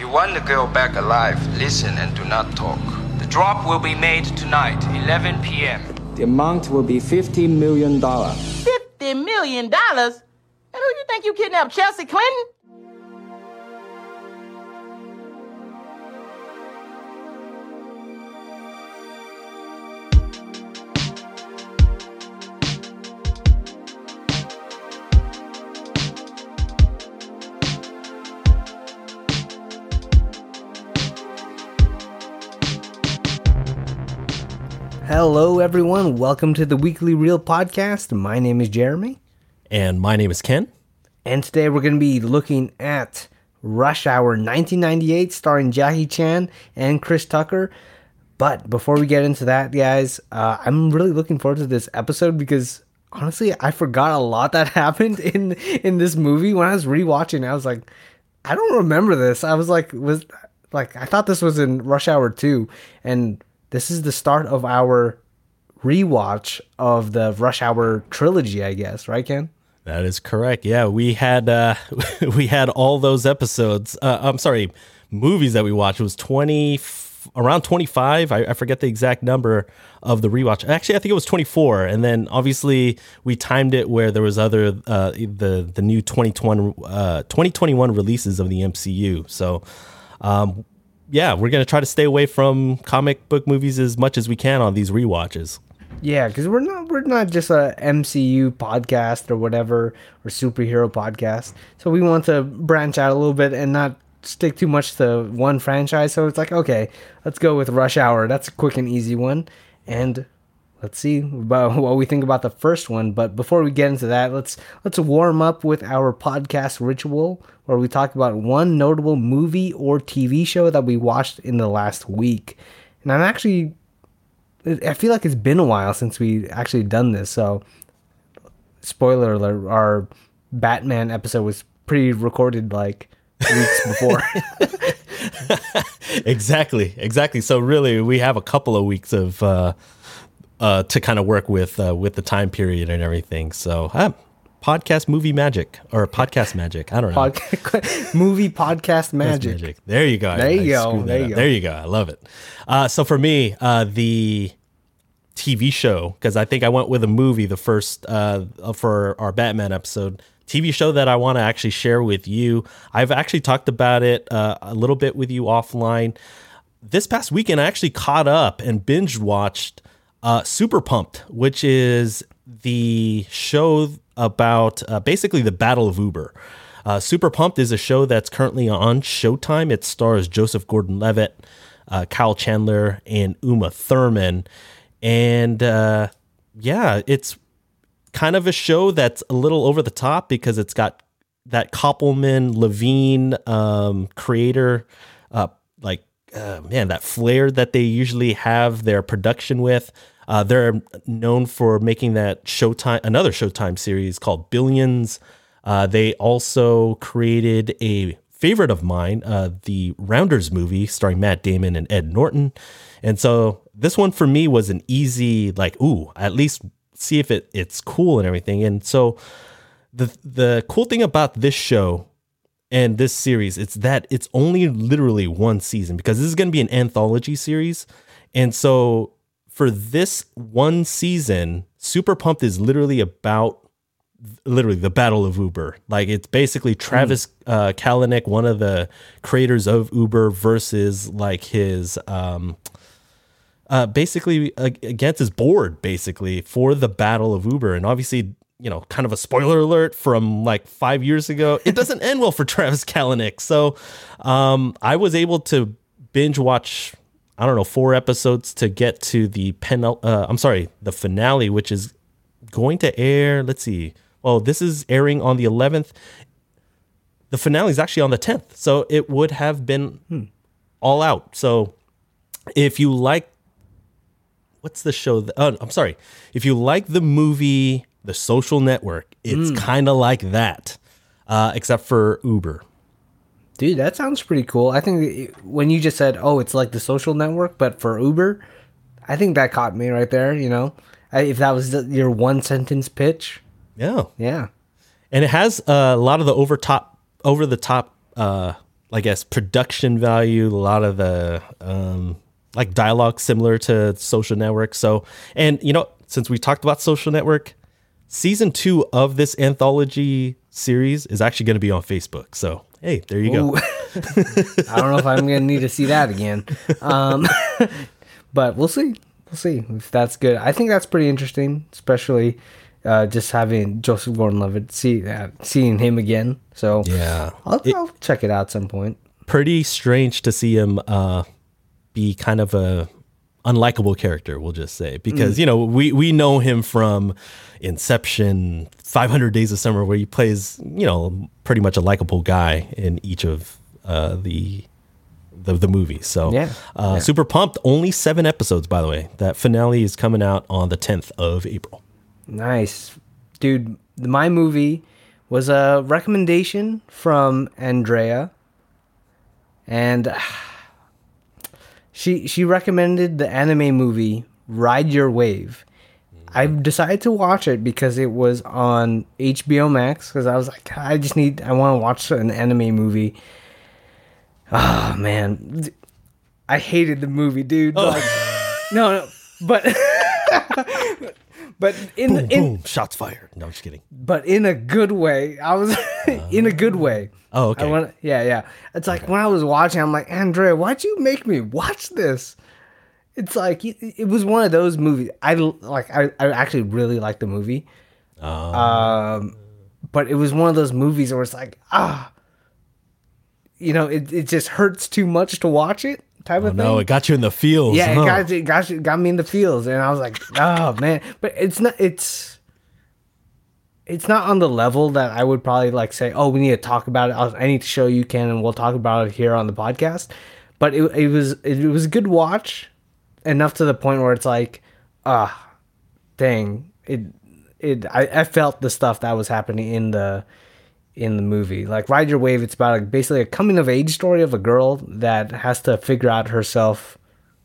If you want the girl back alive, listen and do not talk. The drop will be made tonight, 11 p.m. The amount will be $50 million. Fifty million dollars? And who do you think you kidnapped, Chelsea Clinton? Hello, everyone. Welcome to the Weekly Reel Podcast. My name is Jeremy, And my name is Ken. and today we're going to be looking at Rush Hour 1998, starring Jackie Chan and Chris Tucker. But before we get into that, guys, uh, I'm really looking forward to this episode because honestly, I forgot a lot that happened in in this movie. When I was rewatching, I was like, I don't remember this. I was like, was like, I thought this was in Rush Hour 2, and this is the start of our rewatch of the Rush Hour trilogy, I guess, right, Ken? That is correct. Yeah, we had uh we had all those episodes. Uh, I'm sorry, movies that we watched It was 20 around 25. I, I forget the exact number of the rewatch. Actually, I think it was 24. And then obviously we timed it where there was other uh the the new 2021 uh 2021 releases of the MCU. So um yeah, we're to try to stay away from comic book movies as much as we can on these rewatches. Yeah, because we're not we're not just a MCU podcast or whatever or superhero podcast. So we want to branch out a little bit and not stick too much to one franchise. So it's like, okay, let's go with Rush Hour. That's a quick and easy one. And let's see about what we think about the first one. But before we get into that, let's let's warm up with our podcast ritual where we talk about one notable movie or TV show that we watched in the last week. And I'm actually I feel like it's been a while since we actually done this. So, spoiler alert: our Batman episode was pre-recorded like weeks before. exactly exactly so really we have a couple of weeks of uh uh to kind of work with uh with the time period and everything so uh, podcast movie magic or podcast magic i don't know Pod- movie podcast That's magic. there you go There you I go, there you up. go. there you go i love it uh so for me uh the TV show because I think I went with a movie the first uh, for our Batman episode. TV show that I want to actually share with you. I've actually talked about it uh, a little bit with you offline. This past weekend, I actually caught up and binge watched uh, Super Pumped, which is the show about uh, basically the Battle of Uber. Uh, Super Pumped is a show that's currently on Showtime. It stars Joseph Gordon-Levitt, uh, Kyle Chandler, and Uma Thurman. And uh, yeah, it's kind of a show that's a little over the top because it's got that Koppelman Levien um, creator, uh, like uh, man, that flair that they usually have their production with. Uh, they're known for making that Showtime, another Showtime series called Billions. Uh, they also created a favorite of mine, uh, the Rounders movie starring Matt Damon and Ed Norton. And so this one for me was an easy, like, ooh, at least see if it it's cool and everything. And so the the cool thing about this show and this series it's that it's only literally one season because this is going to be an anthology series. And so for this one season, Super Pumped is literally about literally the battle of Uber. Like it's basically Travis uh, Kalanick, one of the creators of Uber, versus like his um, uh, basically against his board, basically for the battle of Uber, and obviously. You know, kind of a spoiler alert from like five years ago. It doesn't end well for Travis Kalanick. So, um, I was able to binge watch I don't know, four episodes to get to the pen. Uh, I'm sorry, the finale, which is going to air. Let's see. Well, this is airing on the 11th. The finale is actually on the 10th, so it would have been all out. So, if you like, what's the show? That, oh, I'm sorry. If you like the movie The Social Network, it's kind of like that, uh, except for Uber. Dude, that sounds pretty cool. I think when you just said, "Oh, it's like the social network, but for Uber," I think that caught me right there. You know, I, if that was the, your one sentence pitch, Yeah. yeah, and it has uh, a lot of the over top over the top uh I guess production value, a lot of the um, like dialogue similar to Social Network. So, and you know, since we talked about Social Network, season two of this anthology series is actually going to be on Facebook. So, hey, there you Ooh. go. I don't know if I'm gonna need to see that again. Um, but we'll see. We'll see if that's good. I think that's pretty interesting, especially uh, just having Joseph Gordon-Levitt, see uh, seeing him again. So Yeah. I'll, It- I'll check it out at some point. pretty strange to see him uh, be kind of a unlikable character. We'll just say because you know we we know him from Inception, Five Hundred Days of Summer, where he plays you know pretty much a likable guy in each of uh, the. The, the movies. So, Yeah. Uh, Yeah. super pumped. Only seven episodes, by the way. That finale is coming out on the 10th of April. Nice, dude. My movie was a recommendation from Andrea, and she she recommended the anime movie Ride Your Wave. I decided to watch it because it was on HBO Max. Because I was like, I just need, I want to watch an anime movie. Oh man, I hated the movie, dude. Oh. Like, no, no, but but in Boom, in boom, shots fired. No, I'm just kidding. but in a good way. I was in a good way. Oh, okay. I want, yeah, yeah. It's like when I was watching, I'm like, Andrea, why'd you make me watch this? It's like it, was one of those movies. I like. I, I actually really liked the movie. Oh. Um, but it was one of those movies where it's like, ah, you know, it, it just hurts too much to watch it. Type of thing. Oh, No, it got you in the feels. Yeah, huh? it got it got it got me in the feels, and I was like, oh man. But it's not. It's it's not on the level that I would probably like say. Oh, we need to talk about it. I'll, I need to show you, Ken, and we'll talk about it here on the podcast. But it it was it, was a good watch, enough to the point where it's like, ah, dang it. It I, I felt the stuff that was happening in the in the movie. Like Ride Your Wave, it's about like basically a coming of age story of a girl that has to figure out herself.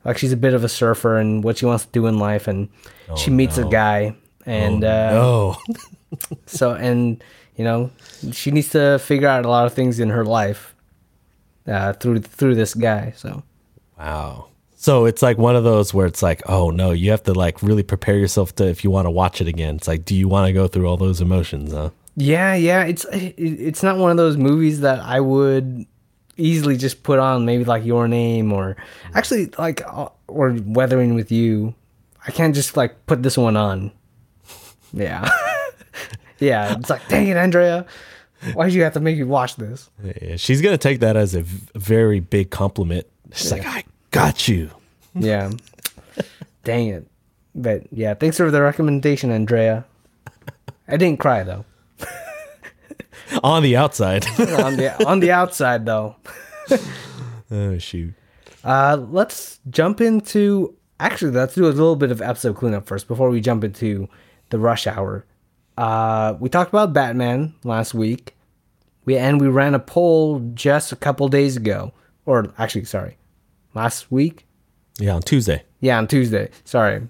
Like she's a bit of a surfer and what she wants to do in life, and she meets a guy, and uh, Oh, so and you know she needs to figure out a lot of things in her life uh, through through this guy. So Wow. So it's like one of those where it's like, oh no, you have to like really prepare yourself to if you want to watch it again. It's like, do you want to go through all those emotions, huh? yeah, yeah, it's it's not one of those movies that I would easily just put on. Maybe like Your Name or actually like uh, or Weathering with You. I can't just like put this one on. Yeah, yeah. It's like, dang it, Andrea, why'd you have to make me watch this? Yeah, she's gonna take that as a v- very big compliment. She's like, I got you. Yeah. Dang it. But yeah, thanks for the recommendation, Andrea. I didn't cry though. On the outside. on the on the outside though. oh shoot. Uh let's jump into actually let's do a little bit of episode cleanup first before we jump into the rush hour. Uh we talked about Batman last week. We and we ran a poll just a couple days ago. Or actually sorry. Last week? Yeah, on Tuesday. Yeah, on Tuesday. Sorry,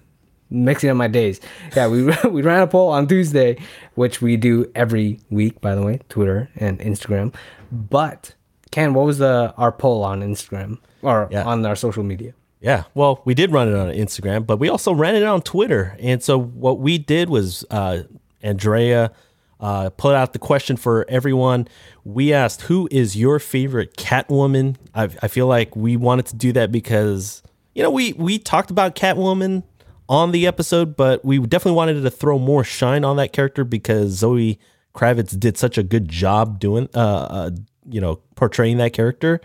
mixing up my days. Yeah, we we ran a poll on Tuesday, which we do every week, by the way, Twitter and Instagram. But Ken, what was the our poll on Instagram or Yeah. on our social media? Yeah, well, we did run it on Instagram, but we also ran it on Twitter. And so what we did was uh, Andrea uh, put out the question for everyone. We asked, "Who is your favorite Catwoman?" I, I feel like we wanted to do that because you know we we talked about Catwoman on the episode, but we definitely wanted to throw more shine on that character because Zoe Kravitz did such a good job doing, uh, uh you know, portraying that character,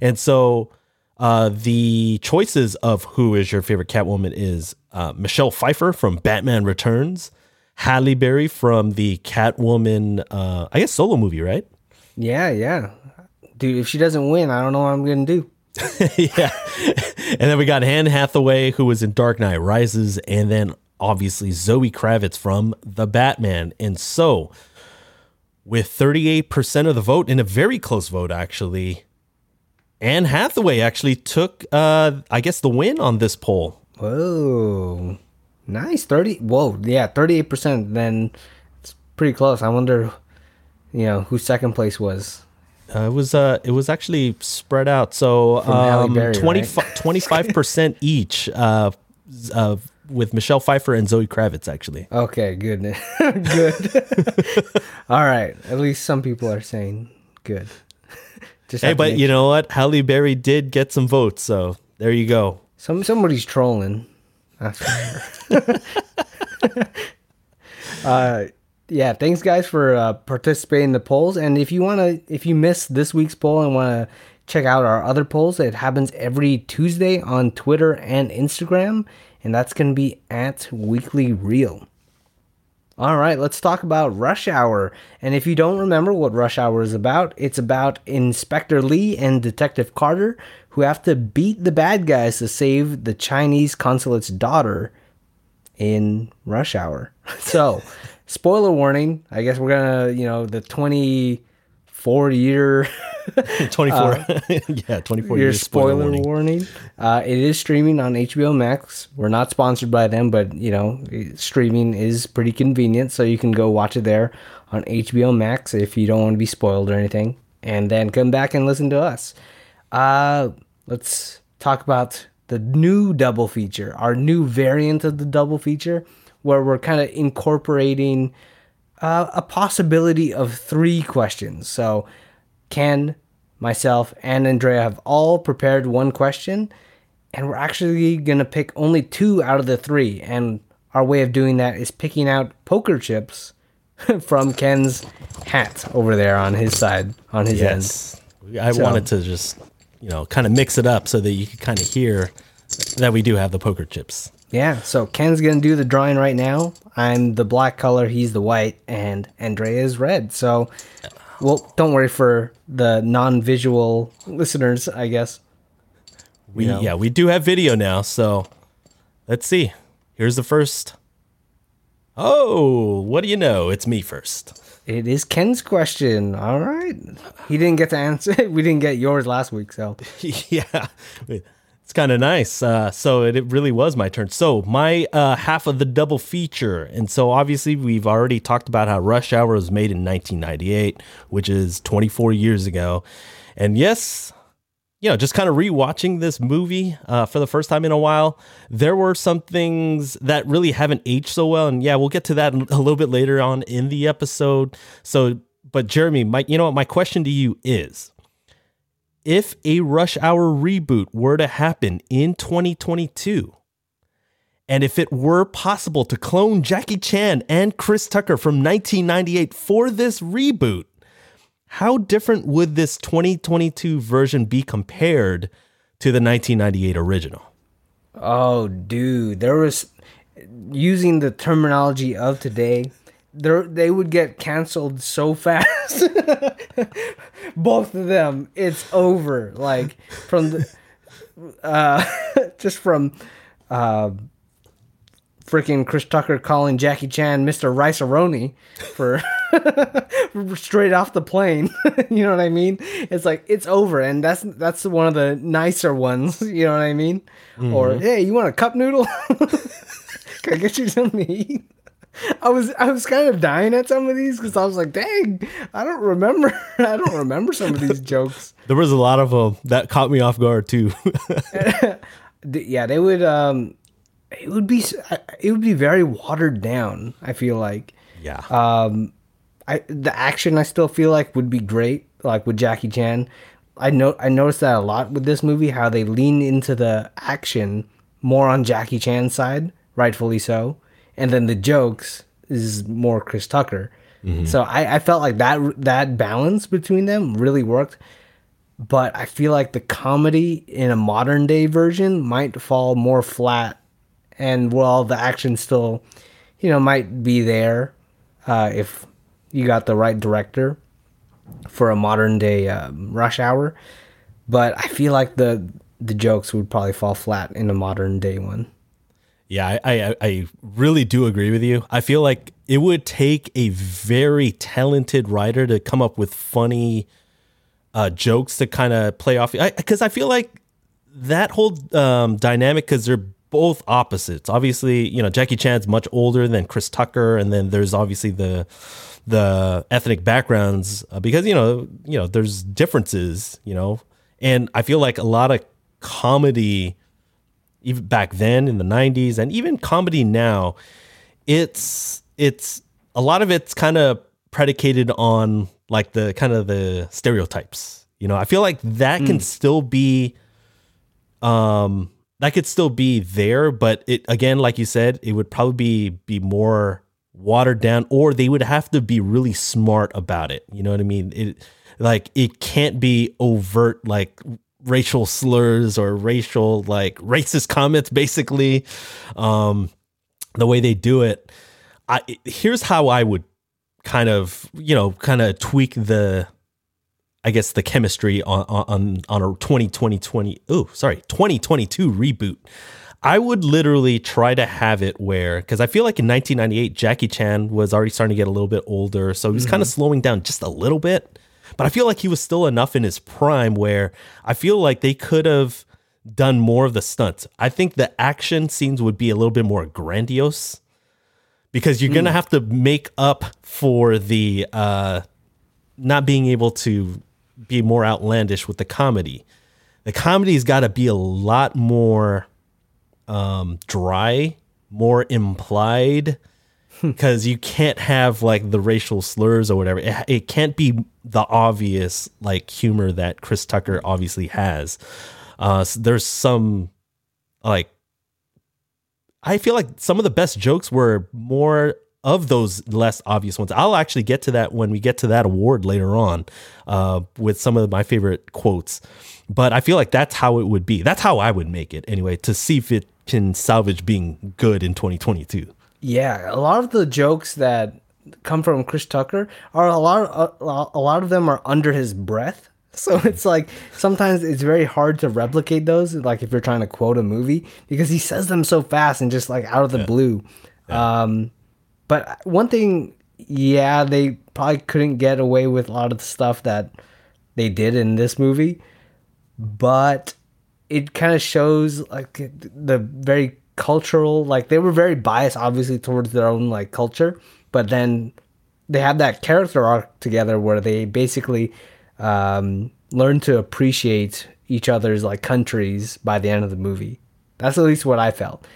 and so uh, the choices of who is your favorite Catwoman is uh, Michelle Pfeiffer from Batman Returns, Halle Berry from the Catwoman, uh, I guess solo movie, right? Yeah, yeah, dude. If she doesn't win, I don't know what I'm gonna do. yeah. and then we got Anne Hathaway, who was in Dark Knight Rises, and then obviously Zoe Kravitz from The Batman. And so, with 38% of the vote, in a very close vote, actually, Anne Hathaway actually took, uh, I guess, the win on this poll. Whoa, nice thirty. Whoa, yeah, thirty eight percent. Then it's pretty close. I wonder, you know, who second place was. Uh, it was uh, it was actually spread out. So um, Berry, 25 percent each. Uh, uh, with Michelle Pfeiffer and Zoe Kravitz, actually. Okay, good. good. All right. At least some people are saying good. Just Hey, but you know what? Halle Berry did get some votes, so there you go. Some somebody's trolling. That's uh, yeah, thanks guys for uh, participating in the polls. And if you want to, if you missed this week's poll and want to check out our other polls, it happens every Tuesday on Twitter and Instagram, and that's going to be at Weekly Reel. All right, let's talk about Rush Hour. And if you don't remember what Rush Hour is about, it's about Inspector Lee and Detective Carter who have to beat the bad guys to save the Chinese consulate's daughter in Rush Hour. So, spoiler warning, I guess we're going to, you know, the 24 year 24 yeah 24 your years spoiler, warning. warning. Uh, it is streaming on HBO Max. We're not sponsored by them, but you know, streaming is pretty convenient, so you can go watch it there on HBO Max if you don't want to be spoiled or anything, and then come back and listen to us. Uh, let's talk about the new double feature, our new variant of the double feature, where we're kind of incorporating uh, a possibility of three questions. So, Ken, myself, and Andrea have all prepared one question, and we're actually going to pick only two out of the three. And our way of doing that is picking out poker chips from Ken's hat over there on his side, on his end. yes i So- wanted to just you know kind of mix it up so that you can kind of hear that we do have the poker chips Yeah, so Ken's gonna do the drawing right now. I'm the black color, he's the white, and Andrea is red. So, well, don't worry for the non-visual listeners, I guess. we know. yeah we do have video now so let's see here's the first oh what do you know it's me first It is Ken's question. All right, he didn't get to answer. It. We didn't get yours last week, so yeah it's kind of nice uh, so it, it really was my turn so my uh, half of the double feature and so obviously we've already talked about how rush hour was made in 1998 which is 24 years ago and yes you know, just kind of rewatching this movie uh, for the first time in a while, there were some things that really haven't aged so well, and yeah, we'll get to that a little bit later on in the episode. So, but Jeremy, my, you know what? My question to you is: If a Rush Hour reboot were to happen in 2022, and if it were possible to clone Jackie Chan and Chris Tucker from 1998 for this reboot, how different would this 2022 version be compared to the 1998 original? Oh, dude, there was using the terminology of today. There, they would get canceled so fast. Both of them, it's over. Like from the, uh, just from, uh, freaking Chris Tucker calling Jackie Chan Mr. Rice-A-Roni for straight off the plane. you know what I mean? It's like it's over, and that's that's one of the nicer ones. You know what I mean? Or hey, you want a cup noodle? Can I get you something to eat? I was I was kind of dying at some of these because I was like, dang, I don't remember. I don't remember some of these jokes. There was a lot of them that caught me off guard too. Yeah, they would. Um, it would be it would be very watered down. I feel like. yeah. Um, I the action I still feel like would be great, like with Jackie Chan. I know I noticed that a lot with this movie, how they lean into the action more on Jackie Chan's side, rightfully so, and then the jokes is more Chris Tucker. So I, I felt like that that balance between them really worked. But I feel like the comedy in a modern day version might fall more flat, and while the action still, you know, might be there, uh, if you got the right director for a modern day um, rush hour but i feel like the the jokes would probably fall flat in a modern day one Yeah, I, I I really do agree with you. I feel like it would take a very talented writer to come up with funny uh, jokes to kind of play off. Because I, I feel like that whole um, dynamic, because they're both opposites. Obviously, you know Jackie Chan's much older than Chris Tucker, and then there's obviously the the ethnic backgrounds uh, because you know you know there's differences, you know, and I feel like a lot of comedy even back then in the 90s and even comedy now it's it's a lot of it's kind of predicated on like the kind of the stereotypes you know. I feel like that can still be um that could still be there but it again like you said it would probably be be more watered down or they would have to be really smart about it. You know what i mean? It like it can't be overt like racial slurs or racial like racist comments basically um the way they do it. I here's how i would kind of you know kind of tweak the i guess the chemistry on on on a 2020 20 oh sorry 2022 reboot. I would literally try to have it where because i feel like in 1998 jackie chan was already starting to get a little bit older so he was kind of slowing down just a little bit. But I feel like he was still enough in his prime where I feel like they could have done more of the stunts. I think the action scenes would be a little bit more grandiose because you're gonna have to make up for the uh, not being able to be more outlandish with the comedy. The comedy's got to be a lot more um, dry, more implied because you can't have like the racial slurs or whatever. It, it can't be the obvious like humor that Chris Tucker obviously has. Uh, so there's some like I feel like some of the best jokes were more of those less obvious ones. I'll actually get to that when we get to that award later on uh, with some of my favorite quotes. But I feel like that's how it would be. That's how I would make it anyway to see if it can salvage being good in 2022. Yeah, a lot of the jokes that come from Chris Tucker are a lot a, a lot of them are under his breath. So it's like sometimes it's very hard to replicate those like if you're trying to quote a movie because he says them so fast and just like out of the blue. Um but one thing yeah, they probably couldn't get away with a lot of the stuff that they did in this movie, but it kind of shows like the very cultural like they were very biased obviously towards their own like culture but then they have that character arc together where they basically um, learn to appreciate each other's like countries by the end of the movie. That's at least what i felt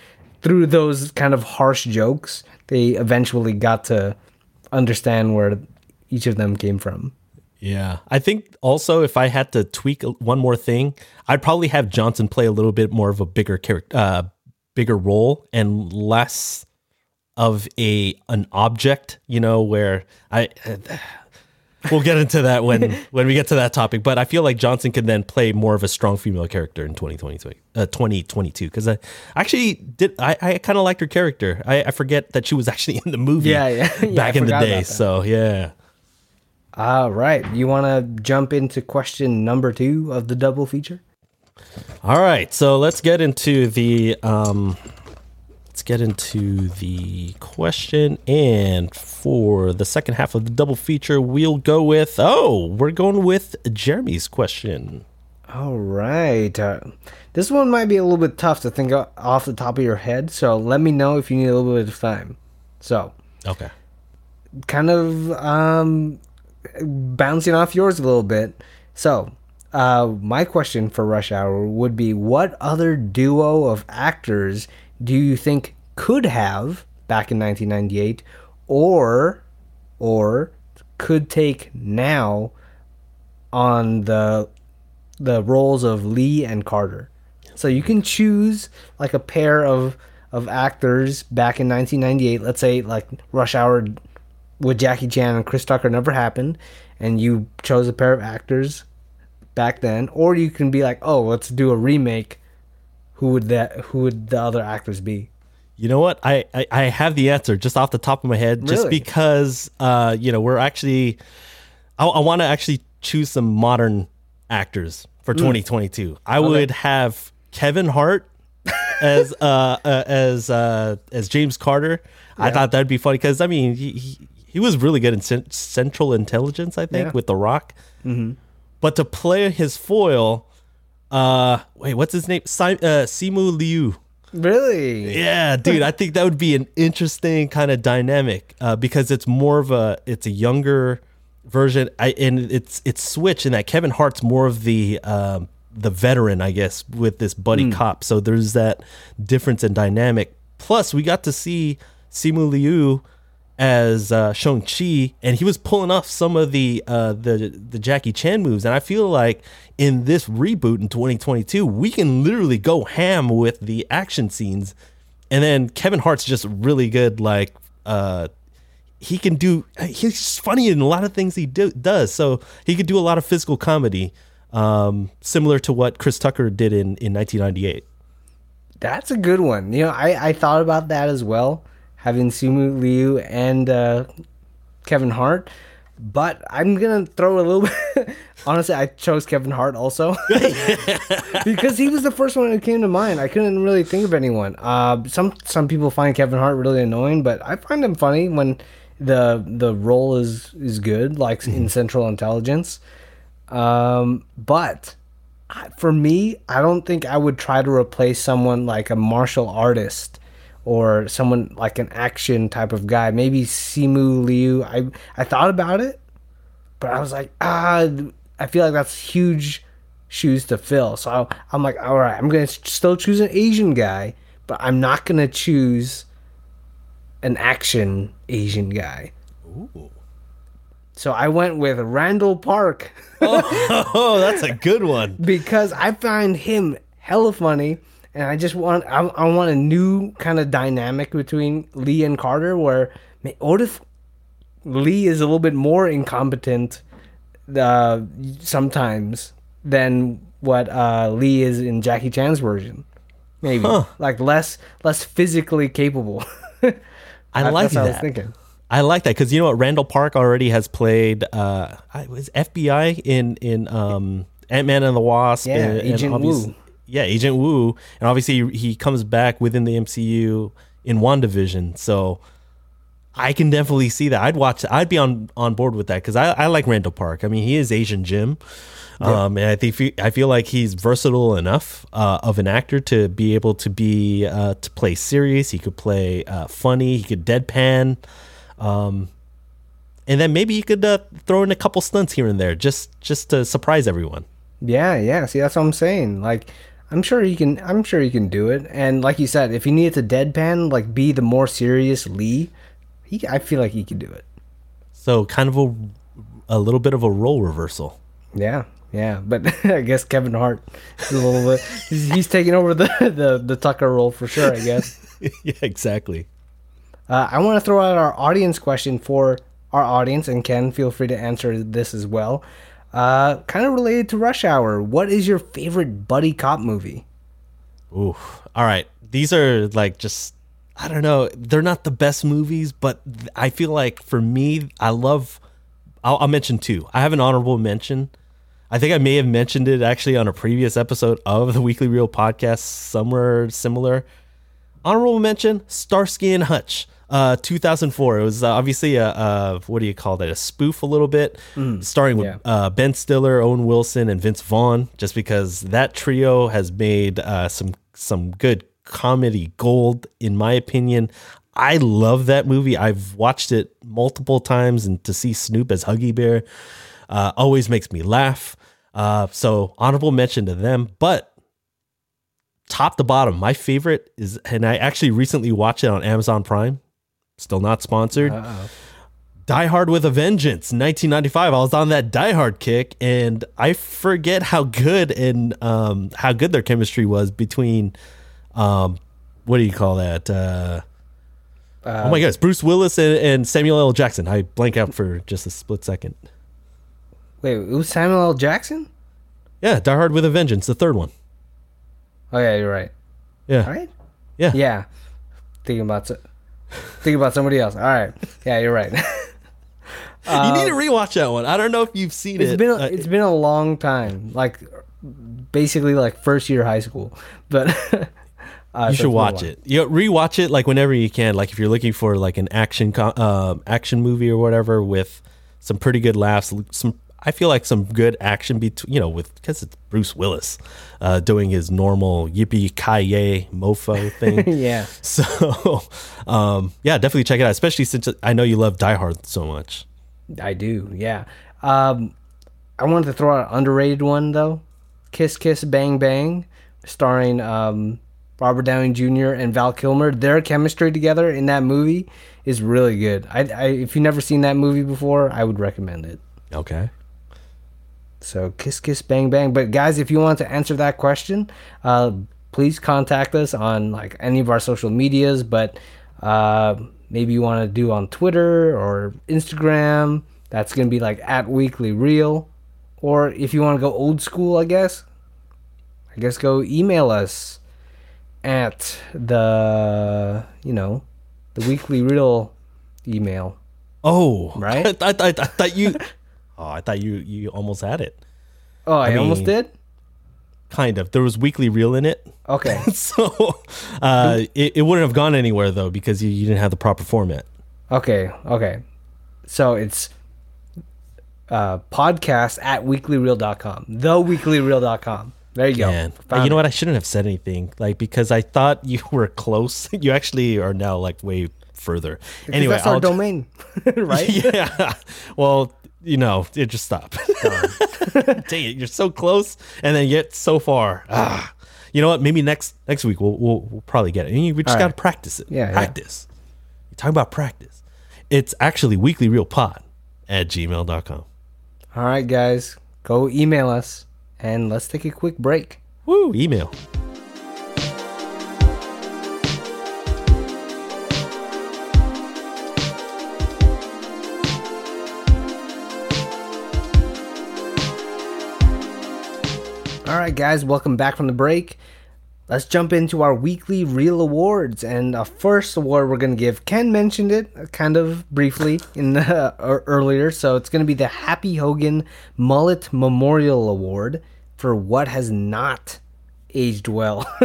through those kind of harsh jokes they eventually got to understand where each of them came from Yeah. I think also if I had to tweak one more thing, I'd probably have Johnson play a little bit more of a bigger character, uh, bigger role and less of a an object, you know, where I we'll get into that when when we get to that topic, but I feel like Johnson could then play more of a strong female character in 2022 uh, 2022 cuz I actually did I, I kind of liked her character. I, I forget that she was actually in the movie Yeah, yeah. Yeah, back I in the day. So, yeah. all right you want to jump into question number two of the double feature All right, so let's get into the um get into the question and for the second half of the double feature we'll go with oh, we're going with Jeremy's question. All right. Uh, this one might be a little bit tough to think off the top of your head, so let me know if you need a little bit of time. So, Okay. kind of um, bouncing off yours a little bit. So, uh, my question for Rush Hour would be what other duo of actors do you think could have back in 1998 or or could take now on the the roles of Lee and Carter. So you can choose like a pair of of actors back in 1998. Let's say like Rush Hour with Jackie Chan and Chris Tucker never happened, and you chose a pair of actors back then, or you can be like, oh, let's do a remake. Who would that? Who would the other actors be? You know what? I, I, I have the answer just off the top of my head, just because uh, you know, we're actually I, I want to actually choose some modern actors for 2022. I would have Kevin Hart as uh, uh as uh as James Carter. I thought that'd be funny because I mean he, he he was really good in cen- Central Intelligence, I think, Yeah. with The Rock. But to play his foil, uh, wait, what's his name? Si- uh, Simu Liu. Really? Yeah, dude, I think that would be an interesting kind of dynamic uh, because it's more of a it's a younger version. I and it's it's switch in that Kevin Hart's more of the um, the veteran, I guess, with this buddy cop. So there's that difference in dynamic. Plus, we got to see Simu Liu as uh, Shang Chi, and he was pulling off some of the uh, the the Jackie Chan moves. And I feel like in this reboot in 2022, we can literally go ham with the action scenes. And then Kevin Hart's just really good, like uh, he can do. He's funny in a lot of things he do, does. So he could do a lot of physical comedy, um, similar to what Chris Tucker did in in 1998. That's a good one. You know, I, I thought about that as well, having Simu Liu and uh, Kevin Hart. But I'm gonna throw a little bit. Honestly, I chose Kevin Hart also because he was the first one that came to mind. I couldn't really think of anyone. Uh, some some people find Kevin Hart really annoying, but I find him funny when the the role is is good, like in Central Intelligence. Um, but for me, I don't think I would try to replace someone like a martial artist or someone like an action type of guy. Maybe Simu Liu. I I thought about it, but I was like, ah, I feel like that's huge shoes to fill. So I, I'm like, all right, I'm gonna still choose an Asian guy, but I'm not gonna choose an action Asian guy. Ooh. So I went with Randall Park. Oh, that's a good one. because I find him hella funny, and I just want I, I want a new kind of dynamic between Lee and Carter, where what if Lee is a little bit more incompetent uh, sometimes than what uh, Lee is in Jackie Chan's version, maybe like less less physically capable. I like that. I was thinking. I like that because you know what Randall Park already has played. Uh, I was FBI in in um, Ant Man and the Wasp. Yeah, and, and Agent obvious- Woo. Yeah, Agent Wu, and obviously he comes back within the MCU in WandaVision. So I can definitely see that. I'd watch. I'd be on on board with that because I, I like Randall Park. I mean, he is Asian Jim, um, and I think I feel like he's versatile enough uh, of an actor to be able to be uh, to play serious. He could play uh, funny. He could deadpan, um, and then maybe you could uh, throw in a couple stunts here and there just just to surprise everyone. Yeah, yeah. See, that's what I'm saying. Like, I'm sure he can. I'm sure he can do it. And like you said, if he needed to deadpan, like be the more serious Lee, he. I feel like he could do it. So kind of a a little bit of a role reversal. Yeah, yeah. But I guess Kevin Hart is a little bit. He's, he's taking over the, the the Tucker role for sure. I guess. yeah, exactly. Uh, I want to throw out our audience question for our audience, and Ken, feel free to answer this as well. Uh, kind of related to Rush Hour. What is your favorite buddy cop movie? Ooh. All right. These are like just I don't know. They're not the best movies, but I feel like for me, I love. I'll, I'll mention two. I have an honorable mention. I think I may have mentioned it actually on a previous episode of the Weekly Reel podcast, somewhere similar. Honorable mention: Starsky and Hutch, uh, 2004. It was uh, obviously a, a what do you call that? A spoof, a little bit, starring with yeah. uh, Ben Stiller, Owen Wilson, and Vince Vaughn. Just because that trio has made uh, some some good comedy gold, in my opinion. I love that movie. I've watched it multiple times, and to see Snoop as Huggy Bear uh, always makes me laugh. Uh, so honorable mention to them, but top to bottom, my favorite is, and I actually recently watched it on Amazon Prime. Still not sponsored. Die Hard with a Vengeance, 1995. I was on that Die Hard kick, and I forget how good and um, how good their chemistry was between, um, what do you call that? Uh, oh my gosh, Bruce Willis and, and Samuel L. Jackson. I blank out for just a split second. Wait, it was Samuel L. Jackson? Yeah, Die Hard with a Vengeance, the third one. Oh yeah, you're right. Yeah, All right. yeah, Yeah. Thinking about so- thinking about somebody else. All right. Yeah, you're right. you need to rewatch that one. I don't know if you've seen it's it. been a, Uh, it's been a long time, like basically like first year high school. But uh, you should watch it. You rewatch it like whenever you can. Like if you're looking for like an action um action movie or whatever with some pretty good laughs. Some I feel like some good action between you know with because it's Bruce Willis uh, doing his normal yippee yay mofo thing. Yeah. So, um, yeah, definitely check it out. Especially since I know you love Die Hard so much. I do, yeah. Um, I wanted to throw out an underrated one though, "Kiss Kiss Bang Bang," starring um, Robert Downey Jr. and Val Kilmer. Their chemistry together in that movie is really good. I, I if you've never seen that movie before, I would recommend it. Okay. So kiss, kiss, bang, bang. But guys, if you want to answer that question, uh, please contact us on like any of our social medias. But uh, maybe you want to do on Twitter or Instagram. That's gonna be like at Weekly Reel. Or if you want to go old school, I guess. I guess go email us at the you know the Weekly Reel email. Oh, Right? I, I, I, I thought you. Oh, I thought you you almost had it. Oh, I, almost mean- did. Kind of. There was weekly reel in it. Okay. So uh, it, it wouldn't have gone anywhere though because you, you didn't have the proper format. Okay, okay. So it's uh podcast at weeklyreel.com. Theweeklyreel.com. There you go. Man, Found you know what? I shouldn't have said anything, like because I thought you were close. You actually are now like way further. anyway, that's our I'll- domain, right? yeah. Well, you know, it just stop. Dang it, you're so close, and then yet so far. Ah, you know what? Maybe next next week we'll we'll, we'll probably get it. And you- we just All got to right. practice it. Yeah, yeah. practice. You talk about practice. It's actually weekly reel pod at gmail.com. All right, guys, go email us and let's take a quick break. Woo, email. All right, guys, welcome back from the break. Let's jump into our weekly reel awards. And uh, first award we're going to give, Ken mentioned it uh, kind of briefly in the, uh, earlier. So it's going to be the Happy Hogan Mullet Memorial Award for what has not aged well.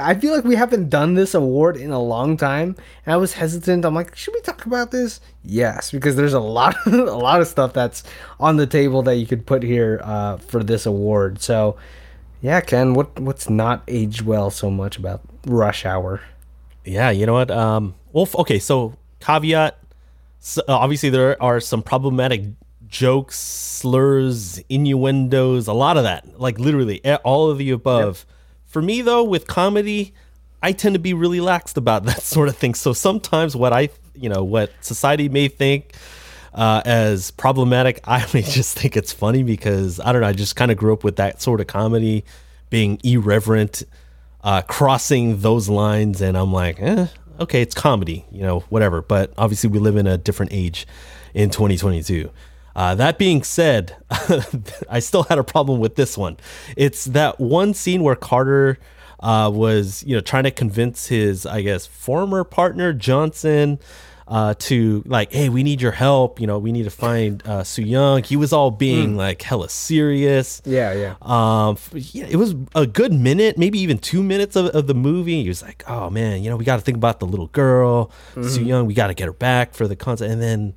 I feel like we haven't done this award in a long time. And I was hesitant. I'm like, should we talk about this? Yes, because there's a lot a lot of stuff that's on the table that you could put here uh, for this award. So yeah, Ken, what what's not aged well so much about Rush Hour? Yeah, you know what? Um, well, okay. So caveat: so, uh, obviously there are some problematic jokes, slurs, innuendos, a lot of that. Like literally all of the above. For me, though, with comedy, I tend to be really laxed about that sort of thing. So sometimes what I, you know, what society may think uh, as problematic, I just think it's funny because I don't know. I just kind of grew up with that sort of comedy, being irreverent, uh, crossing those lines, and I'm like, eh, okay, it's comedy, you know, whatever. But obviously, we live in a different age in 2022. Uh, that being said, I still had a problem with this one. It's that one scene where Carter uh, was, you know, trying to convince his, I guess, former partner Johnson uh, to like, hey, we need your help. You know, we need to find uh, Su Young. He was all being like hella serious. Yeah, yeah. Um, yeah, it was a good minute, maybe even two minutes of, of the movie. He was like, "Oh man, you know, we got to think about the little girl, Soo Young. We got to get her back for the concert." And then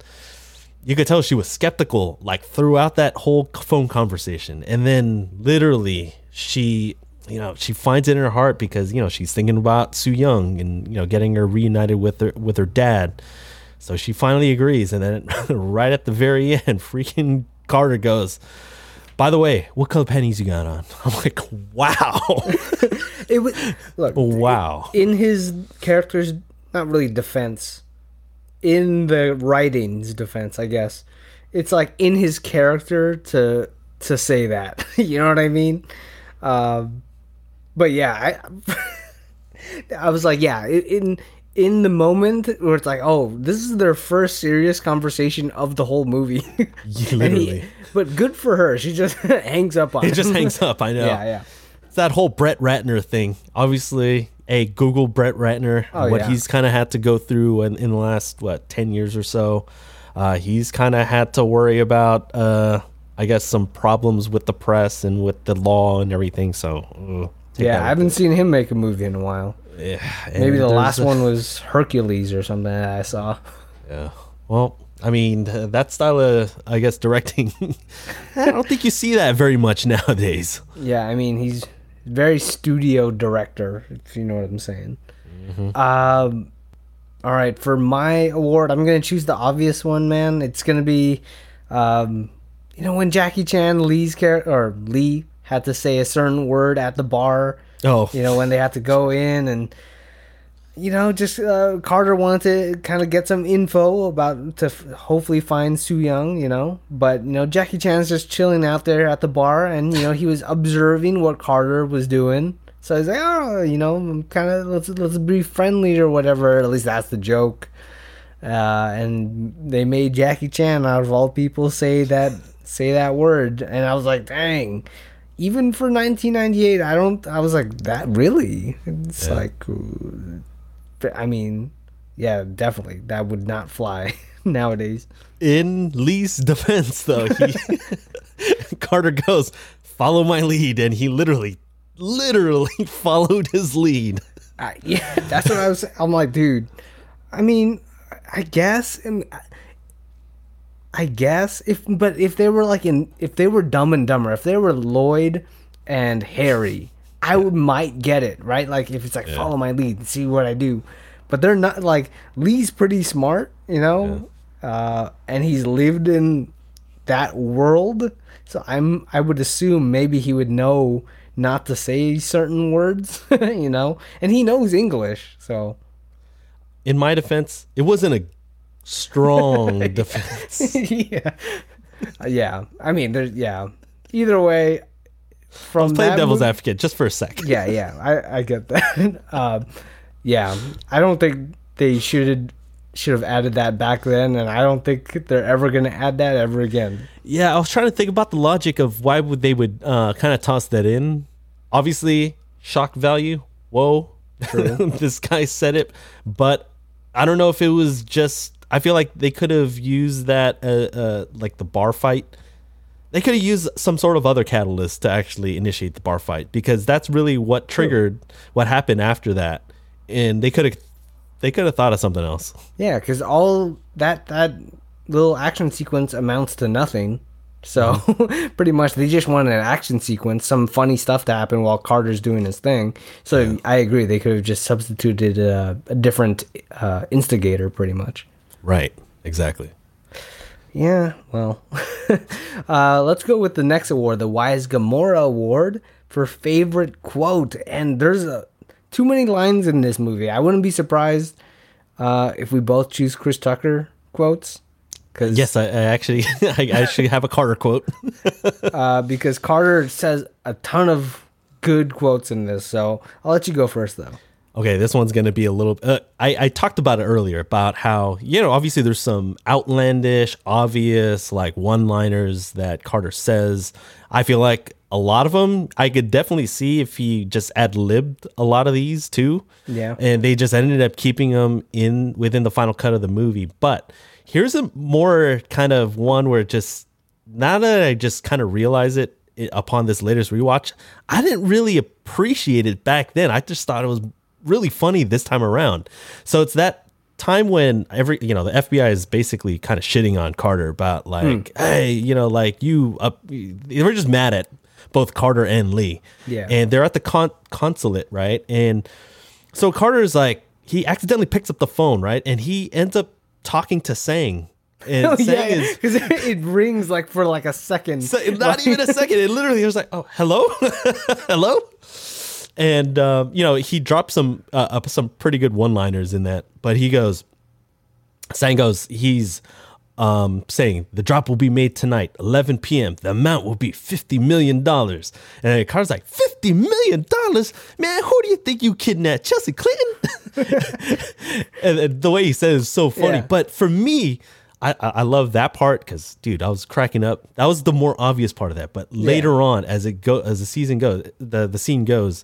you could tell she was skeptical, like throughout that whole phone conversation. And then literally, she, you know, she finds it in her heart because you know she's thinking about Soo Young and you know getting her reunited with her with her dad. So she finally agrees, and then right at the very end, freaking Carter goes. By the way, what color panties you got on? I'm like, wow, It was look wow. in his character's not really defense, in the writing's defense, I guess. It's like in his character to to say that. you know what I mean? Um, but yeah, I I was like, yeah, in in the moment where it's like, oh, this is their first serious conversation of the whole movie. And he- Literally. but good for her. She just hangs up on It just hangs up. I know. Yeah, yeah. It's that whole Brett Ratner thing. Obviously, a Google Brett Ratner, Oh, what yeah. he's kind of had to go through in, in the last what ten years or so. Uh, he's kind of had to worry about, uh, I guess, some problems with the press and with the law and everything. So, uh, take Yeah, I haven't seen him make a movie in a while. Yeah, Maybe the last a- one was Hercules or something that I saw. Yeah. Well, I mean, that style of, I guess, directing, I don't think you see that very much nowadays. Yeah, I mean he's very studio director, if you know what I'm saying. Um, all right, for my award, I'm gonna choose the obvious one, man. It's gonna be, um, you know, when Jackie Chan Lee's character or Lee had to say a certain word at the bar. Oh. you know when they had to go in and. You know, just uh, Carter wanted to kind of get some info about to f- hopefully find Su Young. You know, but you know Jackie Chan's just chilling out there at the bar, and you know he was observing what Carter was doing. So he's like, oh, you know, kind of let's let's be friendly or whatever. At least that's the joke. Uh, and they made Jackie Chan out of all people say that say that word, and I was like, dang. Even for 1998, I don't. I was like, that really? It's like, uh, I mean, yeah, definitely that would not fly nowadays. In Lee's defense, though, he Carter goes, "Follow my lead," and he literally, literally followed his lead. I, yeah, that's what I was. I'm like, dude. I mean, I guess. and I- guess if, but if they were like in, if they were Dumb and Dumber, if they were Lloyd and Harry, I would might get it right. Like if it's like follow my lead and see what I do, but they're not like Lee's pretty smart, you know, uh, and he's lived in that world. So I'm I would assume maybe he would know not to say certain words, you know, and he knows English. So In my defense, it wasn't a strong defense. yeah, Uh, yeah. I mean, there's yeah. Either way, from Play that devil's movie- advocate just for a sec. Yeah, yeah. I I get that. um, yeah, I don't think they should should have added that back then, and I don't think they're ever gonna add that ever again. Yeah, I was trying to think about the logic of why would they would uh, kind of toss that in. Obviously, shock value. Whoa, this guy said it, but I don't know if it was just. I feel like they could have used that, uh, uh, like the bar fight. They could have used some sort of other catalyst to actually initiate the bar fight because that's really what triggered what happened after that, and they could have, they could have thought of something else. Yeah, because all that that little action sequence amounts to nothing. So pretty much they just wanted an action sequence, some funny stuff to happen while Carter's doing his thing. So I agree, they could have just substituted a, a different uh, instigator, pretty much. Right. Exactly. Yeah, well, uh, let's go with the next award, the Wise Gamora Award for favorite quote. And there's a, too many lines in this movie. I wouldn't be surprised uh, if we both choose Chris Tucker quotes. Cause, Yes, I, I actually, I actually have a Carter quote. uh, because Carter says a ton of good quotes in this. So I'll let you go first, though. Okay, this one's going to be a little. Uh, I, I talked about it earlier about how, you know, obviously there's some outlandish, obvious, like one liners that Carter says. I feel like a lot of them, I could definitely see if he just ad libbed a lot of these too. Yeah. And they just ended up keeping them in within the final cut of the movie. But here's a more kind of one where just, now that I just kind of realize it upon this latest rewatch, I didn't really appreciate it back then. I just thought it was really funny this time around. So it's that time when every you know the FBI is basically kind of shitting on Carter about like, hmm. hey, you know, like you up, they were just mad at both Carter and Lee. Yeah. and they're at the con- consulate, right? And so Carter's like, he accidentally picks up the phone, right? And he ends up talking to Sang. And Oh, Sang yeah, is because it rings like for like a second. so, not even a second. It literally was like, oh, hello, hello, and um, you know he dropped some uh, some pretty good one-liners in that. But he goes, Sang goes, he's um, saying the drop will be made tonight, 11 p.m. The amount will be 50 million dollars. And Carter's like, 50 million dollars, man. Who do you think you kidnapped, Chelsea Clinton? and, and the way he says it is so funny. Yeah. But for me, I, I love that part because, dude, I was cracking up. That was the more obvious part of that. But later on, as it go as the season goes, the the scene goes,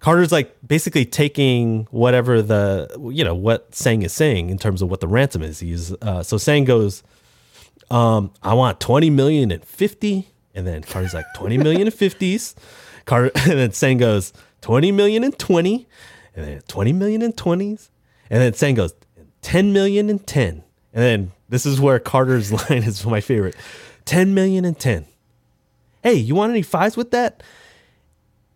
Carter's like basically taking whatever the you know what Sang is saying in terms of what the ransom is. He's uh, so Sang goes, um, I want twenty million and fifty, and then Carter's like twenty million and fifties. Carter and then Sang goes twenty million and twenty, and then twenty million and twenties, and then Sang goes ten million and ten, and then This is where Carter's line is my favorite. 10 million and 10. Hey, you want any fives with that?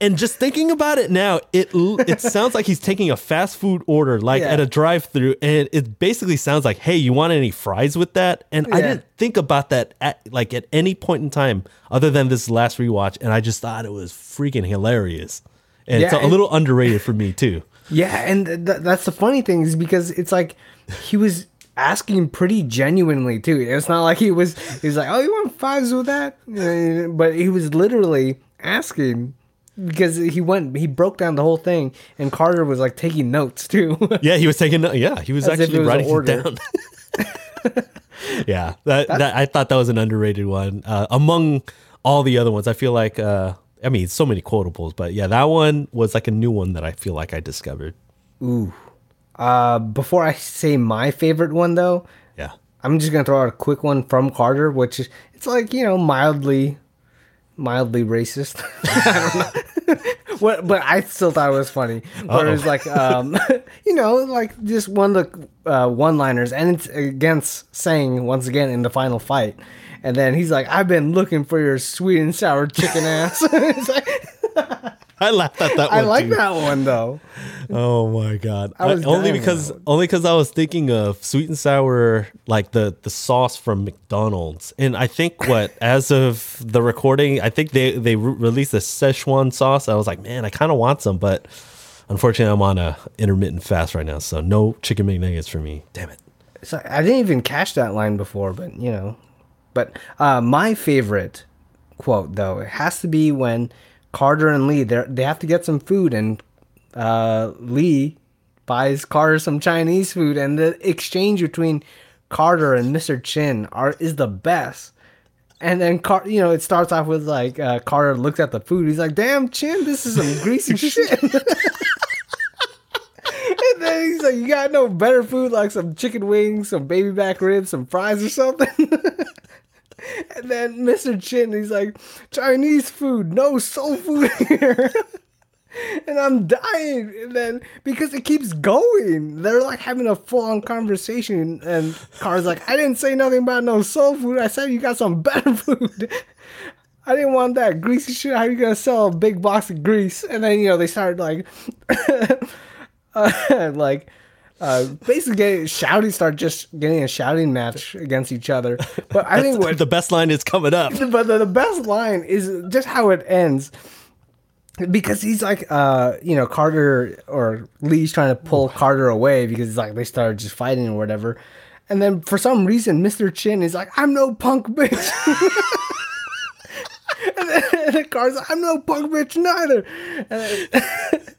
And just thinking about it now, it it sounds like he's taking a fast food order, like Yeah. at a drive-through, and it basically sounds like, "Hey, you want any fries with that?" And I didn't think about that at like at any point in time, other than this last rewatch, and I just thought it was freaking hilarious, and it's a, and- little underrated for me too. Yeah, and th- that's the funny thing is because it's like he was asking pretty genuinely too. It's not like he was he's like, "Oh, you want fives with that?" But he was literally asking because he went he broke down the whole thing, and Carter was like taking notes too. Yeah, he was taking. Yeah, he was As actually was writing it down. yeah, that, that I thought that was an underrated one uh, among all the other ones. I feel like uh, I mean, so many quotables, but yeah, that one was like a new one that I feel like I discovered. Uh, before I say my favorite one though, Yeah, I'm just gonna throw out a quick one from Carter, which is it's like you know mildly, mildly racist. I don't know. what, but I still thought it was funny. Where it was like, um, you know, like just one of the uh, one-liners, and it's against Sang once again in the final fight. And then he's like, "I've been looking for your sweet and sour chicken ass." It's like- I laughed at that one. I like too. that one though. Oh my god! I was I- only because only because I was thinking of sweet and sour, like the the sauce from McDonald's, and I think what as of the recording, I think they they re- released a Szechuan sauce. I was like, man, I kind of want some, but unfortunately, I'm on a intermittent fast right now, so no chicken McNuggets for me. Damn it! So I didn't even catch that line before, but you know. But uh, my favorite quote though, it has to be when Carter and Lee they they have to get some food and uh, Lee buys Carter some Chinese food and the exchange between Carter and Mr. Chin are is the best. And then Car- you know, it starts off with like uh, Carter looks at the food. He's like, "Damn, Chin, this is some greasy shit." And then he's like, "You got no better food, like some chicken wings, some baby back ribs, some fries or something." and then Mr. Chin, he's like, "Chinese food, no soul food here." and I'm dying. And then because it keeps going, they're like having a full on conversation, and Car's like, "I didn't say nothing about no soul food. I said you got some better food." I didn't want that greasy shit. How you gonna sell a big box of grease? And then you know they started like, uh, like, uh, basically shouting. Start just getting a shouting match against each other. But I think what the best line is coming up. but the, the best line is just how it ends because he's like uh you know carter or lee's trying to pull carter away because it's like they started just fighting or whatever and then for some reason mr chin is like i'm no punk bitch and, then, and then carter's like i'm no punk bitch neither and, then-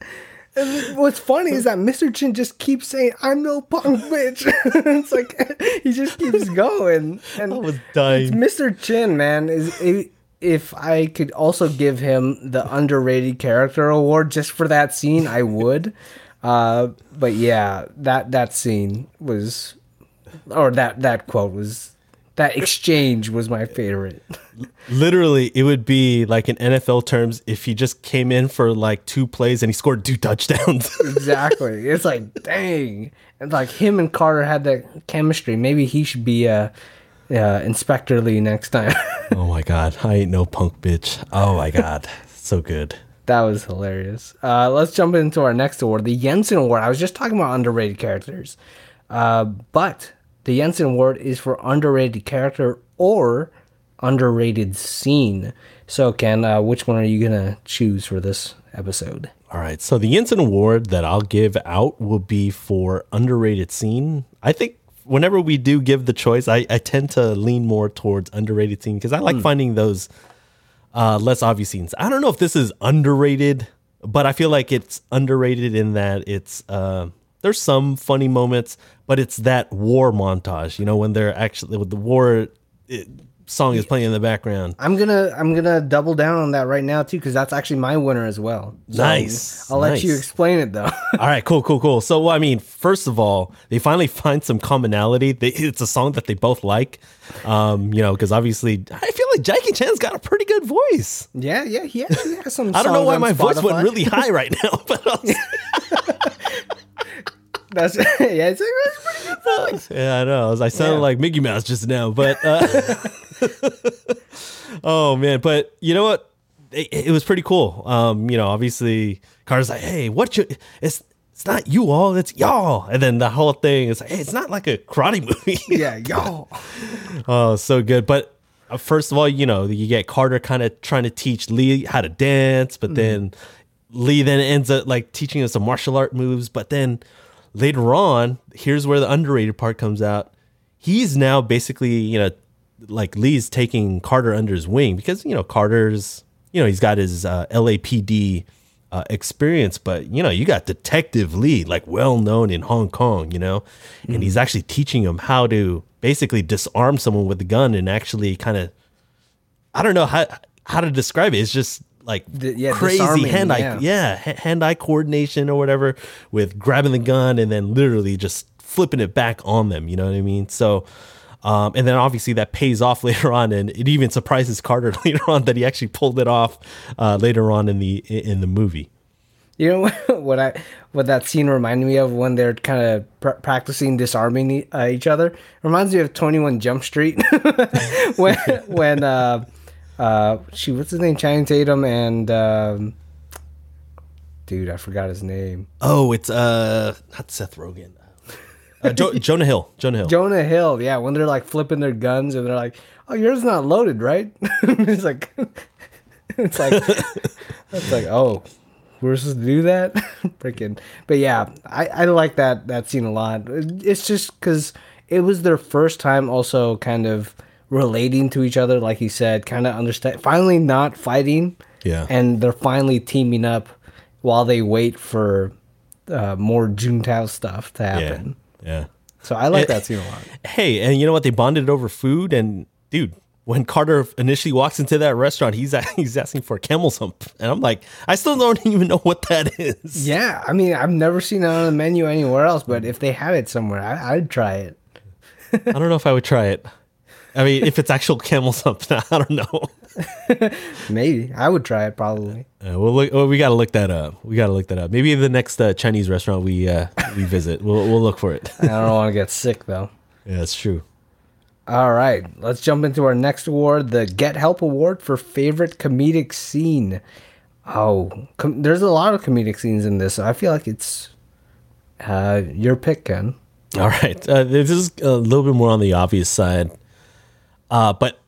and what's funny is that Mr. Chin just keeps saying, "I'm no punk bitch." it's like he just keeps going. And I was dying. Mr. Chin, man, is i- if I could also give him the underrated character award just for that scene, I would. Uh, but yeah, that that scene was, or that that quote was, that exchange was my favorite. Literally, it would be like in NFL terms if he just came in for like two plays and he scored two touchdowns. exactly. It's like, dang. And like him and Carter had that chemistry. Maybe he should be uh, uh Inspector Lee next time. oh my god, I ain't no punk bitch. Oh my god, so good. that was hilarious. Uh, let's jump into our next award, the Jensen Award. I was just talking about underrated characters, uh, but the Jensen Award is for underrated character or underrated scene. So, Ken, uh, which one are you gonna choose for this episode? All right, so the Jensen Award that I'll give out will be for underrated scene. I think whenever we do give the choice, I, I tend to lean more towards underrated scene because I like finding those uh, less obvious scenes. I don't know if this is underrated, but I feel like it's underrated in that it's uh, there's some funny moments, but it's that war montage. You know, when they're actually with the war it, song is playing in the background. I'm gonna I'm gonna double down on that right now too because that's actually my winner as well. So, Nice, I'll let you explain it though. All right, cool, cool, cool. So, I mean, first of all, they finally find some commonality. They, it's a song that they both like, um, you know, because obviously, I feel like Jackie Chan's got a pretty good voice. yeah, yeah, he actually has some. I don't know why my voice went really high right now, but That's yeah, it's, it's pretty good. Yeah, I know. I sounded Yeah. like Mickey Mouse just now, but uh, oh man, but you know what? It, it was pretty cool. Um, you know, obviously Carter's like, "Hey, what you? It's it's not you all, it's y'all." And then the whole thing is like, "Hey, it's not like a karate movie." Yeah, y'all. oh, so good. But uh, first of all, you know, you get Carter kind of trying to teach Lee how to dance, but then Lee then ends up like teaching him some martial art moves. But then later on, here's where the underrated part comes out. He's now basically, you know, like Lee's taking Carter under his wing because, you know, Carter's, you know, he's got his uh, LAPD uh, experience, but, you know, you got Detective Lee, like well known in Hong Kong, you know, and he's actually teaching him how to basically disarm someone with a gun and actually kind of, I don't know how, how to describe it. It's just like D- yeah, crazy disarming, hand eye, yeah. yeah, hand eye coordination or whatever with grabbing the gun and then literally just flipping it back on them. You know what I mean? So, um, and then obviously that pays off later on, and it even surprises Carter later on that he actually pulled it off uh, later on in the in the movie. You know what I what that scene reminded me of when they're kind of pr- practicing disarming uh, each other. Reminds me of Twenty One Jump Street when when uh, uh, she what's his name Channing Tatum and um, dude I forgot his name Oh, it's uh not Seth Rogen, uh, jo- Jonah Hill. Jonah Hill. Jonah Hill. Yeah, when they're like flipping their guns and they're like, "Oh, yours not loaded, right?" it's like it's like it's like oh. We're supposed to do that, freaking. But yeah, I, I like that that scene a lot. It's just because it was their first time, also kind of relating to each other, like he said, kind of understand. Finally, not fighting. Yeah. and they're finally teaming up while they wait for uh, more Juntao stuff to happen. yeah. So I like Eh, that scene a lot. Hey, and you know what? They bonded over food, and dude, when Carter initially walks into that restaurant, he's he's asking for a camel's hump, and I'm like, I still don't even know what that is. Yeah, I mean, I've never seen it on the menu anywhere else, but if they have it somewhere, I, I'd try it. I don't know if I would try it. I mean, if it's actual camel hump, I don't know. Maybe I would try it. Probably. Uh, we'll look, well, we got to look that up. We got to look that up. Maybe the next uh, Chinese restaurant we uh, we visit, we'll we'll look for it. I don't want to get sick though. yeah, that's true. All right, let's jump into our next award, the Get Help Award for favorite comedic scene. Oh, com- there's a lot of comedic scenes in this. So I feel like it's uh, your pick, Ken. All right. Uh, this is a little bit more on the obvious side. Uh, but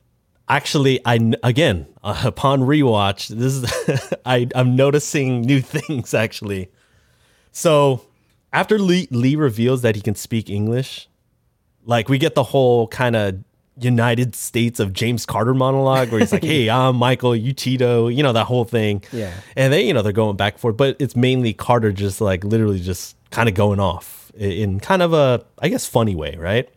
actually, I again uh, upon rewatch, this is I I'm noticing new things actually. So after Lee Lee reveals that he can speak English, like we get the whole kind of United States of James Carter monologue where he's like, "Hey, I'm Michael, you Tito," you know that whole thing. Yeah. and they you know they're going back and forth, but it's mainly Carter just like literally just kind of going off in kind of a I guess funny way, right?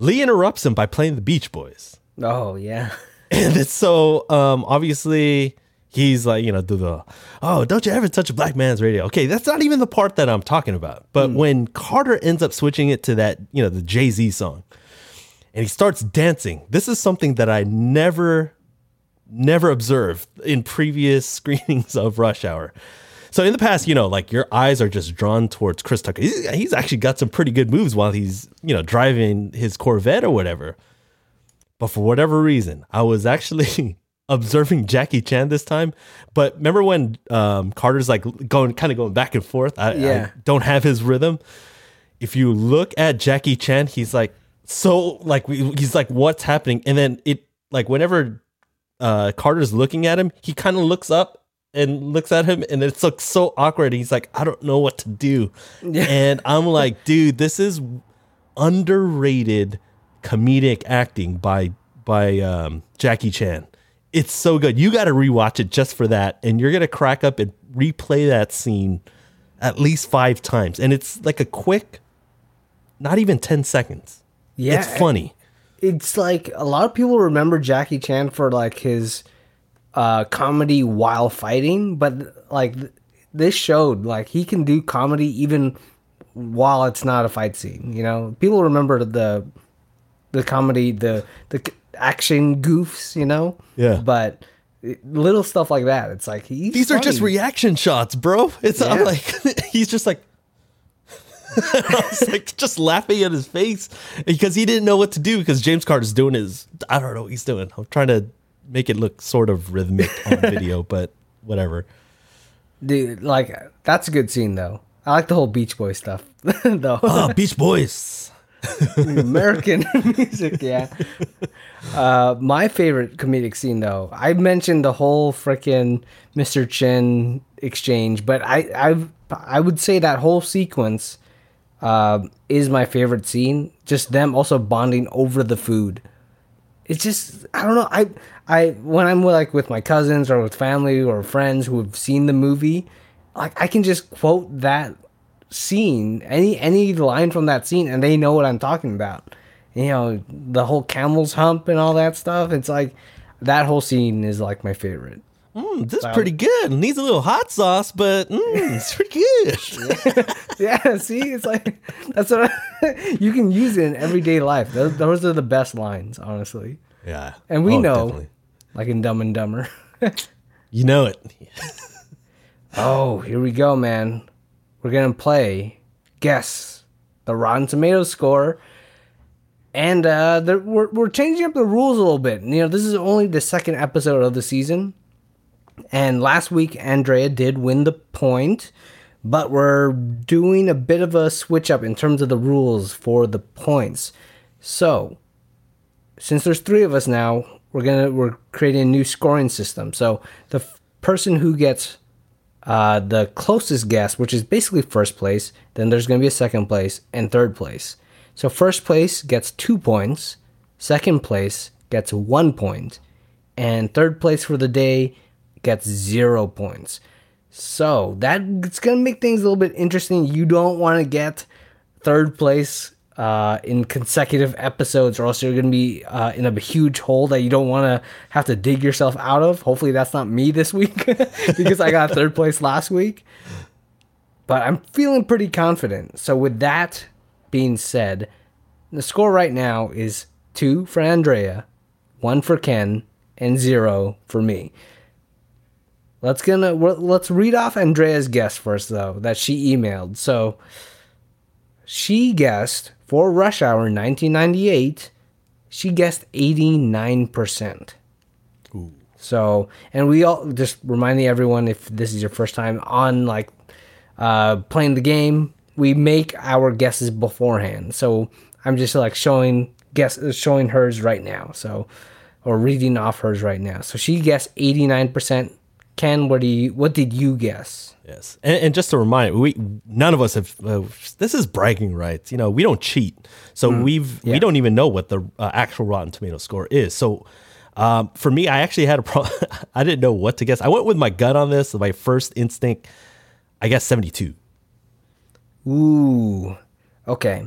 Lee interrupts him by playing the Beach Boys. Oh yeah, And it's so um obviously he's like, you know, do the oh, don't you ever touch a black man's radio. Okay, that's not even the part that I'm talking about. But when Carter ends up switching it to that, you know, the Jay-Z song, and he starts dancing, this is something that I never never observed in previous screenings of Rush Hour. So in the past, you know, like your eyes are just drawn towards Chris Tucker. He's, he's actually got some pretty good moves while he's, you know, driving his Corvette or whatever. But for whatever reason, I was actually observing Jackie Chan this time. But remember when um, Carter's like going, kind of going back and forth? I, Yeah. I don't have his rhythm. If you look at Jackie Chan, he's like so like he's like what's happening, and then it like whenever uh, Carter's looking at him, he kind of looks up and looks at him, and it looks so awkward. He's like, I don't know what to do, and I'm like, dude, this is underrated comedic acting by by um, Jackie Chan. It's so good. You got to rewatch it just for that, and you're gonna crack up and replay that scene at least five times. And it's like a quick, not even ten seconds. yeah. it's funny. It's like a lot of people remember Jackie Chan for like his uh comedy while fighting, but like th- this showed like he can do comedy even while it's not a fight scene. You know, people remember the the comedy, the the action goofs. You know, Yeah. But little stuff like that, it's like he's These are just reaction shots, bro. It's Yeah. like he's just like I was like just laughing at his face because he didn't know what to do because James Carter's doing his I don't know what he's doing. I'm trying to make it look sort of rhythmic on video, but whatever. Dude, like that's a good scene though. I like the whole Beach Boy stuff though. Oh, Beach Boys. American music, yeah. Uh, my favorite comedic scene, though, I mentioned the whole freaking Mr. Chin exchange, but I, I, I would say that whole sequence uh, is my favorite scene. Just them also bonding over the food. It's just I don't know. I, I when I'm like with my cousins or with family or friends who have seen the movie, like I can just quote that scene, any any line from that scene, and they know what I'm talking about. You know, the whole camel's hump and all that stuff. It's like that whole scene is like my favorite. Mm, this is pretty good. Needs a little hot sauce, but mm, it's pretty good. Yeah, see, it's like that's what I, you can use it in everyday life. Those, those are the best lines, honestly. yeah, And we Oh, know, definitely. Like in Dumb and Dumber. you know it. Oh, here we go, man. We're gonna play guess the Rotten Tomatoes score, and uh, we're we're changing up the rules a little bit. You know, this is only the second episode of the season, and last week Andrea did win the point, but we're doing a bit of a switch up in terms of the rules for the points. So, since there's three of us now, we're gonna we're creating a new scoring system. So the f- person who gets uh, the closest guess, which is basically first place, then there's gonna be a second place and third place. So first place gets two points, second place gets one point, and third place for the day gets zero points. So that it's gonna make things a little bit interesting. You don't want to get third place uh, in consecutive episodes, or else you're gonna be uh, in a huge hole that you don't want to have to dig yourself out of. Hopefully, that's not me this week because I got third place last week. But I'm feeling pretty confident. So with that being said, the score right now is two for Andrea, one for Ken, and zero for me. Let's gonna let's read off Andrea's guess first though that she emailed. So she guessed for Rush Hour 1998, she guessed 89%. So, and we all just reminding everyone if this is your first time on like uh, playing the game, we make our guesses beforehand. So I'm just like showing guess showing hers right now. So, or reading off hers right now. So she guessed 89%. Ken, what do you what did you guess? Yes, and, and just to remind, we none of us have. Uh, this is bragging rights. You know, we don't cheat, so we've yeah. we don't even know what the uh, actual Rotten Tomato score is. So, um, for me, I actually had a problem. I didn't know what to guess. I went with my gut on this. My first instinct, I guess seventy two. Ooh, okay.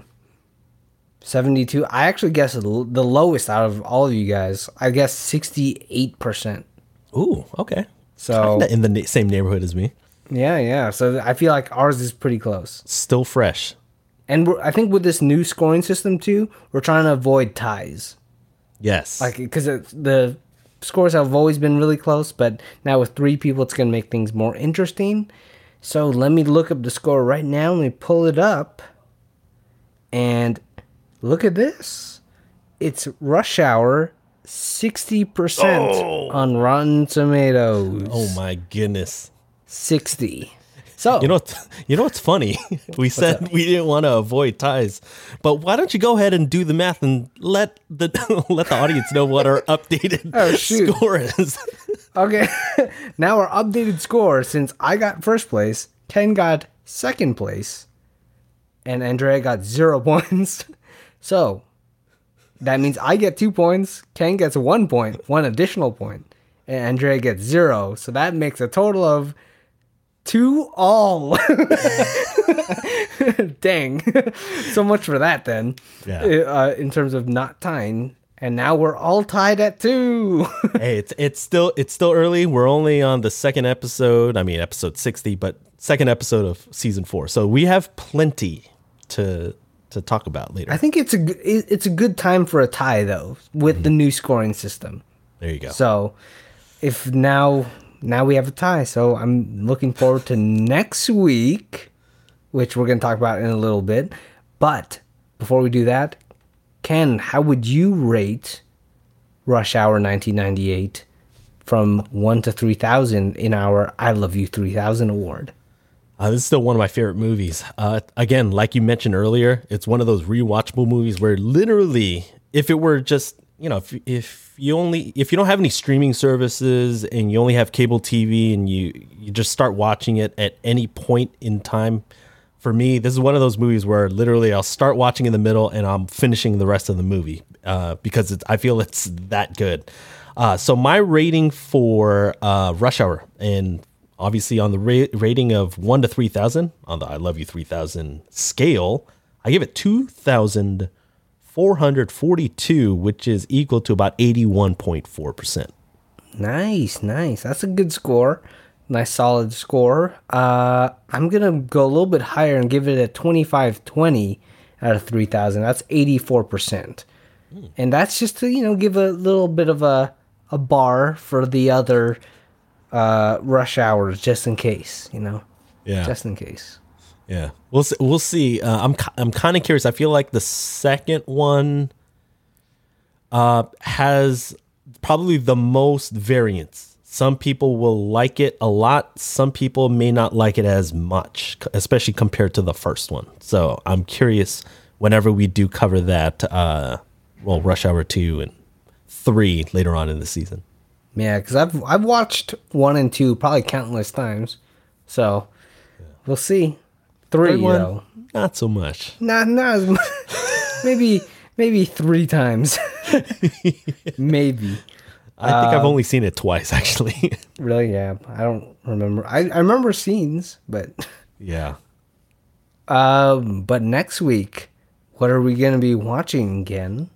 72. I actually guessed the the lowest out of all of you guys. I guess 68%. Ooh, okay. So, Kinda in the na- same neighborhood as me. yeah, yeah. So I feel like ours is pretty close. Still fresh. And we're, I think with this new scoring system too, we're trying to avoid ties. Yes. Like because the scores have always been really close, but now with three people, it's gonna make things more interesting. So let me look up the score right now. Let me pull it up, and look at this. It's Rush Hour, sixty percent oh. on Rotten Tomatoes. oh my goodness. sixty. So You know, you know what's funny? We said we didn't want to avoid ties, but why don't you go ahead and do the math and let the let the audience know what our updated Oh, score is? Okay, now our updated score since I got first place, Ken got second place, and Andrea got zero points. So that means I get two points, Ken gets one point, one additional point, and Andrea gets zero. So that makes a total of two all. Dang. so much for that then. Yeah. Uh, in terms of not tying. And now we're all tied at two. hey, it's it's still it's still early. We're only on the second episode. I mean, episode sixty, but second episode of season four. So we have plenty to to talk about later. I think it's a it's a good time for a tie though with the mm-hmm. new scoring system. there you go. So if now now we have a tie, so I'm looking forward to next week which we're going to talk about in a little bit. But before we do that, Ken, how would you rate Rush Hour 1998 from 1 to 3000 in our I Love You 3000 award? Uh, this is still one of my favorite movies. Uh, again, like you mentioned earlier, it's one of those rewatchable movies where literally, if it were just you know, if if you only if you don't have any streaming services and you only have cable TV and you you just start watching it at any point in time, for me, this is one of those movies where literally I'll start watching in the middle and I'm finishing the rest of the movie uh, because it's, I feel it's that good. Uh, so my rating for uh, Rush Hour and obviously on the ra- rating of one to three thousand on the I Love You three thousand scale, I give it two thousand four hundred forty two, which is equal to about eighty one point four percent. Nice, nice. That's a good score. Nice solid score. Uh, I'm going to go a little bit higher and give it a 2520 out of 3000. That's 84%. And that's just to, you know, give a little bit of a, a bar for the other uh, rush hours just in case, you know. Yeah. Just in case. Yeah, we'll see. We'll see. Uh, I'm I'm kind of curious. I feel like the second one uh, has probably the most variance. Some people will like it a lot. Some people may not like it as much, especially compared to the first one. So I'm curious. Whenever we do cover that, uh, well, Rush Hour two and three later on in the season. Yeah, because I've I've watched one and two probably countless times, so we'll see. Three Third one, though, not so much. not not as much. maybe maybe three times. maybe I think I've only seen it twice, actually. really. Yeah, I don't remember. I I remember scenes, but yeah. um, but next week, what are we gonna be watching again?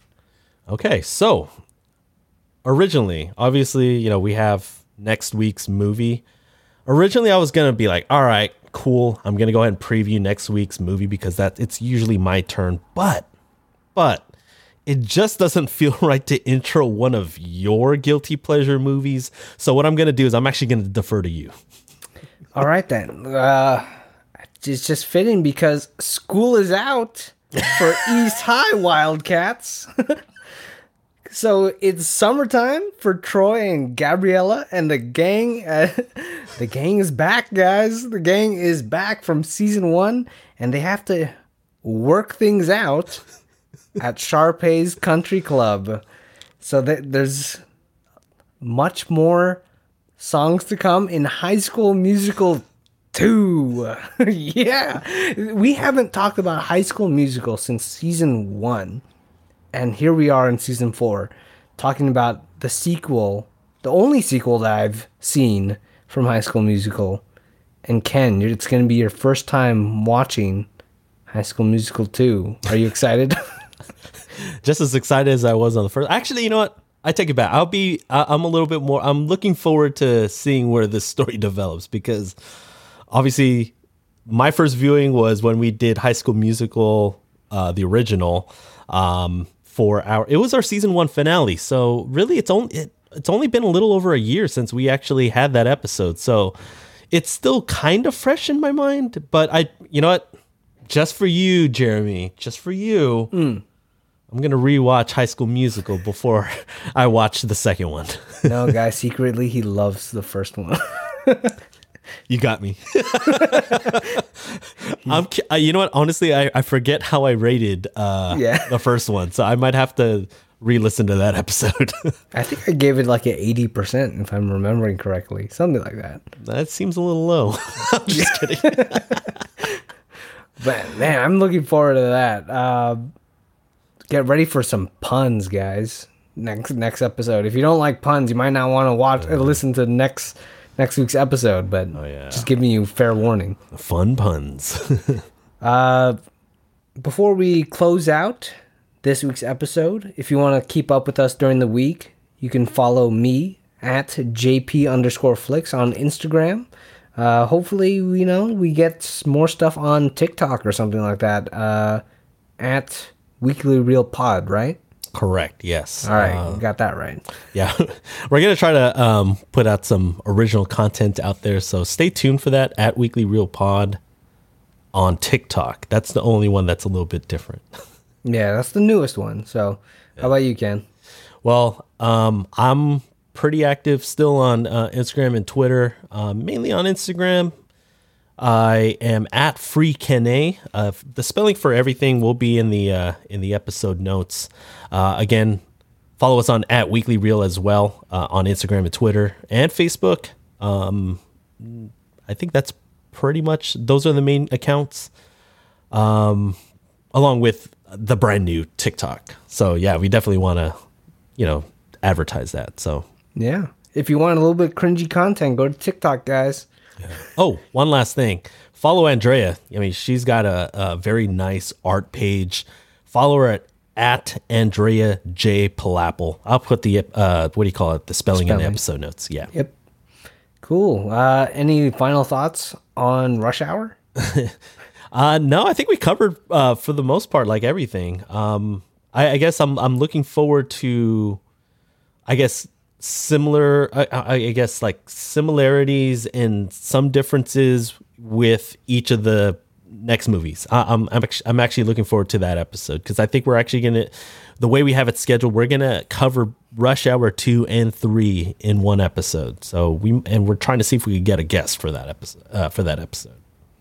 Okay, so originally, obviously, you know, we have next week's movie. Originally, I was gonna be like, all right, cool. I'm gonna go ahead and preview next week's movie because that it's usually my turn. But, but it just doesn't feel right to intro one of your guilty pleasure movies. So what I'm gonna do is I'm actually gonna defer to you. All right then. Uh, it's just fitting because school is out for East High Wildcats. so it's summertime for Troy and Gabriella and the gang. Uh, the gang is back, guys. The gang is back from season one, and they have to work things out at Sharpay's Country Club. So th- there's much more songs to come in High School Musical 2. yeah. We haven't talked about High School Musical since season 1. And here we are in season 4 talking about the sequel, the only sequel that I've seen from High School Musical. And Ken, it's going to be your first time watching High School Musical 2. Are you excited? just as excited as I was on the first. Actually, you know what? I take it back. I'll be. I- I'm a little bit more. I'm looking forward to seeing where this story develops because obviously, my first viewing was when we did High School Musical, uh, the original, um, for our. It was our season one finale. So really, it's only it, it's only been a little over a year since we actually had that episode. So it's still kind of fresh in my mind. But I, you know what? Just for you, Jeremy. Just for you. Hmm. I'm gonna rewatch High School Musical before I watch the second one. no, guys, secretly he loves the first one. you got me. I'm, ki- uh, you know what? Honestly, I, I forget how I rated uh, Yeah. the first one, so I might have to re-listen to that episode. I think I gave it like an 80% if I'm remembering correctly. Something like that. that seems a little low. I'm just kidding. But man, I'm looking forward to that. Uh, get ready for some puns, guys. Next next episode. If you don't like puns, you might not want to watch uh, listen to next next week's episode, but yeah. just giving you fair warning. Fun puns. Before we close out this week's episode, if you want to keep up with us during the week, you can follow me at JP underscore flicks on Instagram. Uh, hopefully, you know, we get more stuff on TikTok or something like that. Uh, at Weekly Reel Pod, right? Correct. Yes. All right, Uh, got that right. yeah we're gonna try to um, put out some original content out there so stay tuned for that at weekly reel pod on TikTok. That's the only one that's a little bit different. Yeah, that's the newest one. So, how about you, Ken? Well, um, I'm pretty active still on uh, Instagram and Twitter, uh, mainly on Instagram. I am at free Kene. Uh, the spelling for everything will be in the uh, in the episode notes. Uh, again, follow us on at Weekly Reel as well uh, on Instagram and Twitter and Facebook. Um, I think that's pretty much those are the main accounts. Um, along with the brand new TikTok. So yeah, we definitely want to, you know, advertise that. So Yeah. If you want a little bit cringy content, go to TikTok, guys. Oh, one last thing. Follow Andrea. I mean, she's got a, a very nice art page. Follow her at, at Andrea J Pilapil. I'll put the uh, what do you call it? The spelling, in the episode notes. Yeah. Yep. Cool. Uh, any final thoughts on Rush Hour? Uh, no, I think we covered uh, for the most part like everything. Um, I, I guess I'm I'm looking forward to, I guess similar. I, I guess like similarities and some differences with each of the next movies. I, I'm I'm actually, I'm actually looking forward to that episode because I think we're actually gonna the way we have it scheduled. We're gonna cover Rush Hour two and three in one episode. So we and we're trying to see if we could get a guest for that episode. Uh, for that episode.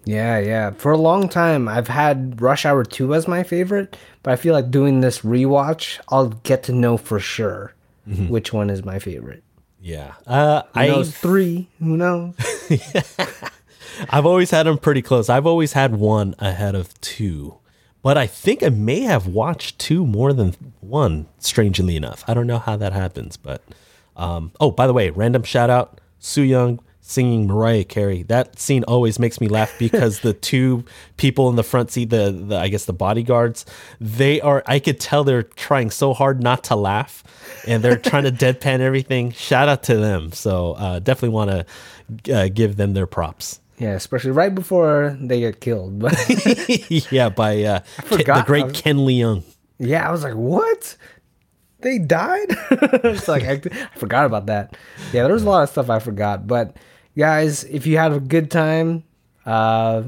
Yeah, yeah. For a long time, I've had Rush Hour 2 as my favorite, but I feel like doing this rewatch, I'll get to know for sure which one is my favorite. Yeah. Uh, I knows? Three. Who knows? I've always had them pretty close. I've always had one ahead of two, but I think I may have watched two more than one. Strangely enough, I don't know how that happens, but um, oh, by the way, random shout out Soo Yung singing Mariah Carey. That scene always makes me laugh because the two people in the front seat, the, the I guess the bodyguards, they are. I could tell they're trying so hard not to laugh, and they're trying to deadpan everything. Shout out to them. So uh, definitely want to uh, give them their props. yeah, especially right before they get killed. Yeah, by uh, Ken- the great was- Ken Leung. yeah, I was like, what? They died? it's like, I, I forgot about that. Yeah, there was a lot of stuff I forgot. But guys, if you had a good time, uh,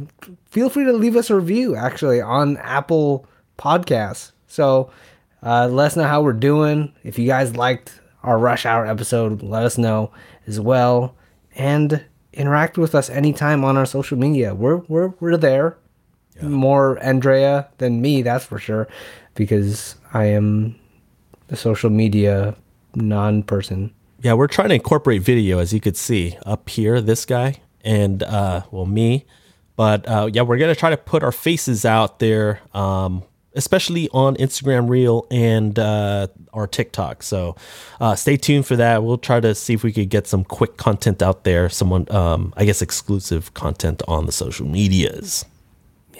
feel free to leave us a review actually on Apple Podcasts. So uh, let us know how we're doing. If you guys liked our Rush Hour episode, let us know as well. And interact with us anytime on our social media. We're we're we're there. More Andrea than me, that's for sure, because I am the social media non-person. Yeah, we're trying to incorporate video, as you could see up here. This guy and uh, well, me. But uh, yeah, we're gonna try to put our faces out there, um, especially on Instagram Reel and uh, our TikTok. So uh, stay tuned for that. We'll try to see if we could get some quick content out there. Someone, um, I guess, exclusive content on the social medias.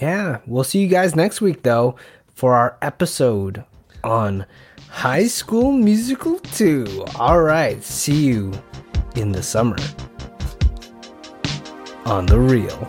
Yeah, we'll see you guys next week though for our episode on High School Musical 2. All right, see you in the summer on the reel.